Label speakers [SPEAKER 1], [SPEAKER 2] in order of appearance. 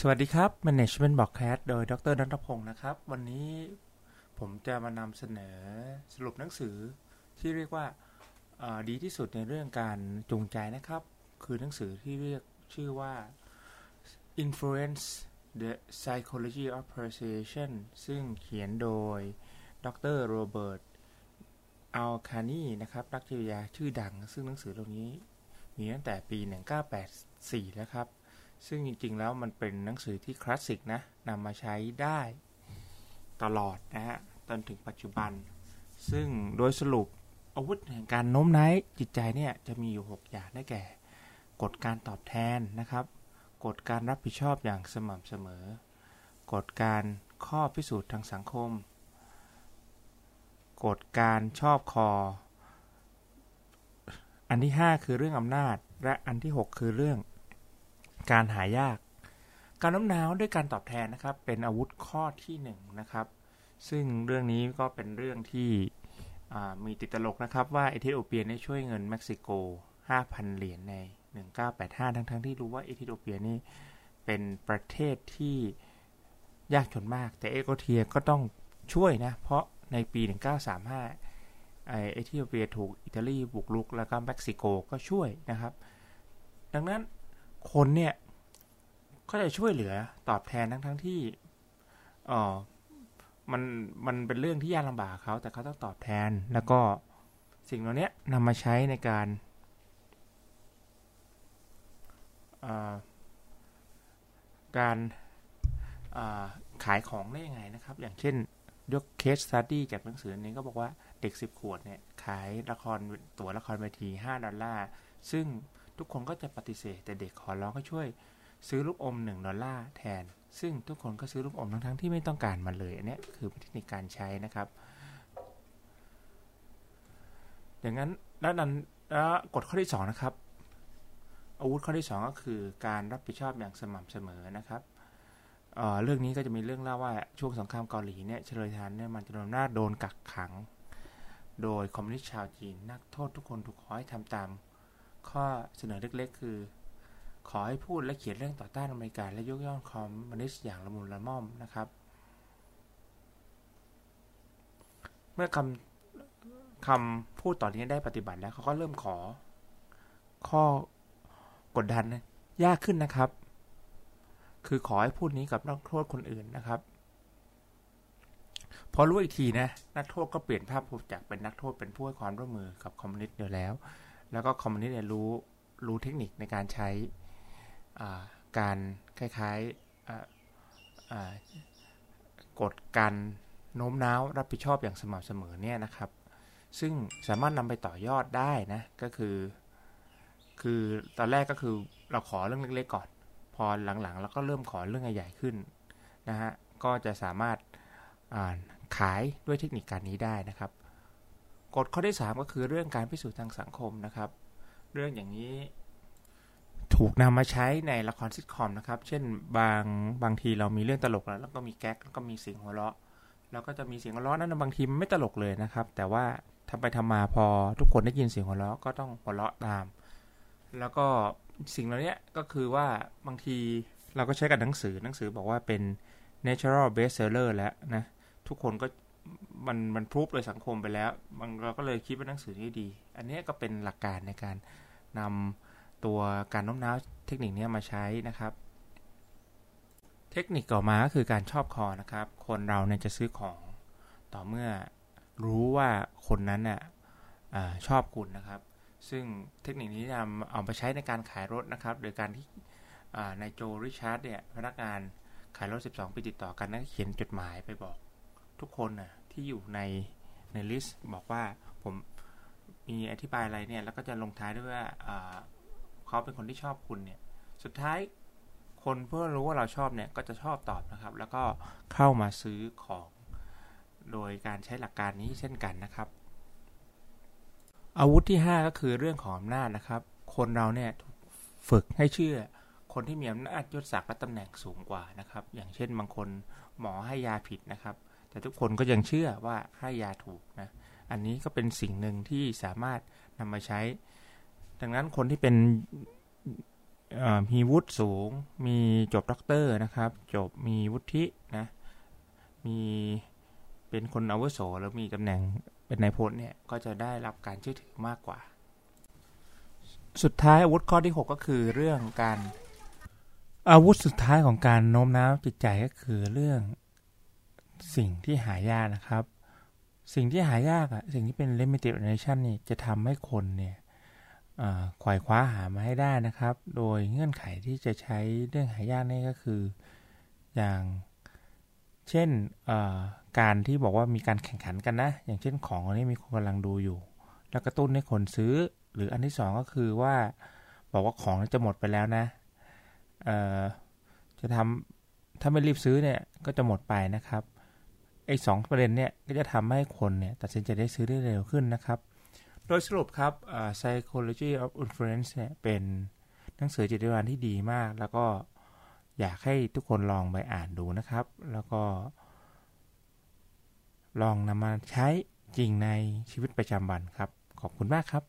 [SPEAKER 1] สวัสดีครับ Management Podcast โดยดรนัทพงศ์นะครับ วันนี้ผมจะมานำเสนอสรุปหนังสือที่เรียกว่าดีที่สุดในเรื่องการจูงใจนะครับ คือหนังสือที่เรียกชื่อว่า Influence the Psychology of Persuasion ซึ่งเขียนโดยดรโรเบิร์ตอัลคานีนะครับนักจิตวิทยาชื่อดัง ซึ่งหนังสือเล่มนี้มีตั้งแต่ปี 1984 แล้วครับ ซึ่งจริงๆแล้วมันเป็นหนังสือที่คลาสสิกนะนำมาใช้ได้ตลอดนะฮะจนถึงปัจจุบัน ซึ่งโดยสรุปอาวุธแห่งการโน้มน้าวจิตใจเนี่ยจะมีอยู่ 6 อย่างได้แก่ กฎการตอบแทนนะครับ กฎการรับผิดชอบอย่างสม่ำเสมอ กฎการข้อพิสูจน์ทางสังคม กฎการชอบคอ อันที่ 5 คือเรื่องอำนาจ และอันที่ 6 คือเรื่อง การหายาก การน้มน้าวด้วยการตอบแทนนะครับ เป็นอาวุธข้อที่1นนะครับ ซึ่งเรื่องนี้ก็เป็นเรื่องที่มีติดตลกนะครับว่าเอธิโอเปียได้ช่วยเงินเม็กซิโก 5,000 เหรียญใน 1985 ทั้งๆทที่รู้ว่าเอธิโอเปียนี่เป็นประเทศที่ยากจนมาก แต่เอธิโอเปียก็ต้องช่วยนะ เพราะในปี 1935 เอธิโอเปียถูกอิตาลีบุกรุก แล้วก็เม็กซิโกก็ช่วยนะครับ ดังนั้น คนเนี่ยก็จะช่วยเหลือตอบแทนทั้งทั้งที่อ๋อมันมันเป็นเรื่องที่ยากลำบากเขาแต่เขาต้องตอบแทน แล้วก็สิ่งเหล่านี้นำมาใช้ในการการขายของได้ยังไงนะครับ อย่างเช่นยกเคสสตัดดี้จากหนังสือนี้ก็บอกว่าเด็ก 10 ขวดเนี่ยขายละครตั๋วละครเวที 5 ดอลลาร์ ซึ่ง ทุกคนก็จะปฏิเสธ แต่เด็กขอร้องให้ช่วย ซื้อลูกอม 1 ดอลลาร์แทน ซึ่งทุกคนก็ซื้อลูกอมทั้งๆที่ไม่ต้องการมันเลยอันนี้คือเทคนิคการใช้นะครับ อย่างนั้นแล้วนั้นแล้วกฎข้อที่ 2 นะครับ อาวุธข้อที่ 2 ก็คือการรับผิดชอบอย่างสม่ำเสมอนะครับเรื่องนี้ก็จะมีเรื่องเล่าว่าช่วงสงครามเกาหลีเนี่ยเชลยทหารเนี่ยมันจะโดนหน้าโดนกักขัง โดยคอมมิวนิสต์ชาวจีนนักโทษทุกคนถูกขอให้ทำตาม ข้อเสนอเล็กๆ คือ ขอให้พูดและเขียนเรื่องต่อต้านอเมริกาและยกย่องคอมมิวนิสต์อย่างละมุนละม่อมนะครับ เมื่อคำคำพูดต่อนนี้ได้ปฏิบัติแล้วเขาก็เริ่มขอ ข้อกดดันยากขึ้นนะครับ คือขอให้พูดนี้กับนักโทษคนอื่นนะครับพอรู้อีกทีนะ นักโทษก็เปลี่ยนภาพจากเป็นนักโทษเป็นผู้ให้ความร่วมมือกับคอมมิวนิสต์เดียวแล้ว แล้วก็คอมมิวนิสต์เนี่ยรู้รู้เทคนิคในการใช้การคล้ายๆกฎการโน้มน้าวรับผิดชอบอย่างสม่ำเสมอเนี่ยนะครับ ซึ่งสามารถนำไปต่อยอดได้นะก็คือ คือตอนแรกก็คือเราขอเรื่องเล็กๆก่อน พอหลังๆเราก็เริ่มขอเรื่องใหญ่ขึ้นนะฮะก็จะสามารถขายด้วยเทคนิคการนี้ได้นะครับ กฎข้อที่ 3 ก็คือเรื่องการพิสูจน์ทางสังคมนะครับ เรื่องอย่างนี้ถูกนำมาใช้ในละครซิทคอมนะครับ เช่นบางบางทีเรามีเรื่องตลกแล้วแล้วก็มีแก๊กแล้วก็มีเสียงหัวเราะ แล้วก็จะมีเสียงหัวเราะนั้นบางทีมันไม่ตลกเลยนะครับ แต่ว่าทำไปทำมาพอทุกคนได้ยินเสียงหัวเราะก็ต้องหัวเราะตาม แล้วก็สิ่งเหล่านี้ก็คือว่าบางทีเราก็ใช้กับหนังสือหนังสือบอกว่าเป็น natural bestseller แล้วนะทุกคนก็ มันมันพรูฟโดยสังคมไปแล้วมันเราก็เลยคิดว่าหนังสือนี้ดี อันนี้ก็เป็นหลักการในการนำตัวการโน้มน้าวเทคนิคนี้มาใช้นะครับ เทคนิคต่อมาก็คือการชอบคอนะครับ คนเราเนี่ยจะซื้อของต่อเมื่อรู้ว่าคนนั้นน่ะชอบคุณนะครับ ซึ่งเทคนิคนี้นำเอาไปใช้ในการขายรถนะครับ โดยการที่นายโจริชาร์ดเนี่ยพนักงานขายรถ 12 ปีติดต่อกันนั้นเขียนจดหมายไปบอก ทุกคนนะที่อยู่ในในลิสต์บอกว่าผมมีอธิบายอะไรเนี่ยแล้วก็จะลงท้ายด้วยว่าเขาเป็นคนที่ชอบคุณเนี่ยสุดท้ายคนเพื่อรู้ว่าเราชอบเนี่ยก็จะชอบตอบนะครับ แล้วก็เข้ามาซื้อของ โดยการใช้หลักการนี้เช่นกันนะครับ อาวุธที่ 5 ก็คือเรื่องของอำนาจนะครับ คนเราเนี่ยฝึกให้เชื่อคนที่มีอำนาจยศศักดิ์และตำแหน่งสูงกว่านะครับ อย่างเช่นบางคนหมอให้ยาผิดนะครับ แต่ทุกคนก็ยังเชื่อว่าให้ยาถูกนะ อันนี้ก็เป็นสิ่งหนึ่งที่สามารถนำมาใช้ ดังนั้นคนที่เป็นมีวุฒิสูง มีจบด็อกเตอร์นะครับ จบมีวุฒินะ มีเป็นคนอาวุโสแล้วมีตำแหน่งเป็นนายพลเนี่ย ก็จะได้รับการเชื่อถือมากกว่า สุดท้ายอาวุธข้อที่ 6 ก็คือเรื่องการ อาวุธสุดท้ายของการโน้มน้าวจิตใจก็คือเรื่อง สิ่งที่หายากนะครับ สิ่งที่หายากอะสิ่งที่เป็น limited edition นี่จะทำให้คนเนี่ยเอ่อขวายคว้าหามาให้ได้นะครับ โดยเงื่อนไขที่จะใช้เรื่องหายากนี่ก็คืออย่างเช่นการที่บอกว่ามีการแข่งขันกันนะ อย่างเช่นของอันนี้มีคนกำลังดูอยู่ แล้วกระตุ้นให้คนซื้อ หรืออันที่สองก็คือว่าบอกว่าของจะหมดไปแล้วนะจะทำถ้าไม่รีบซื้อเนี่ยก็จะหมดไปนะครับ ไอ้สองประเด็นเนี่ยก็จะทำให้คนเนี่ยตัดสินใจได้ซื้อได้เร็วขึ้นนะครับ โดยสรุปครับเอ่อ psychology of influence เนี่ยเป็นหนังสือจิตวิทยาที่ดีมาก แล้วก็อยากให้ทุกคนลองไปอ่านดูนะครับ แล้วก็ ลองนำมาใช้จริงในชีวิตประจำวันครับ ขอบคุณมากครับ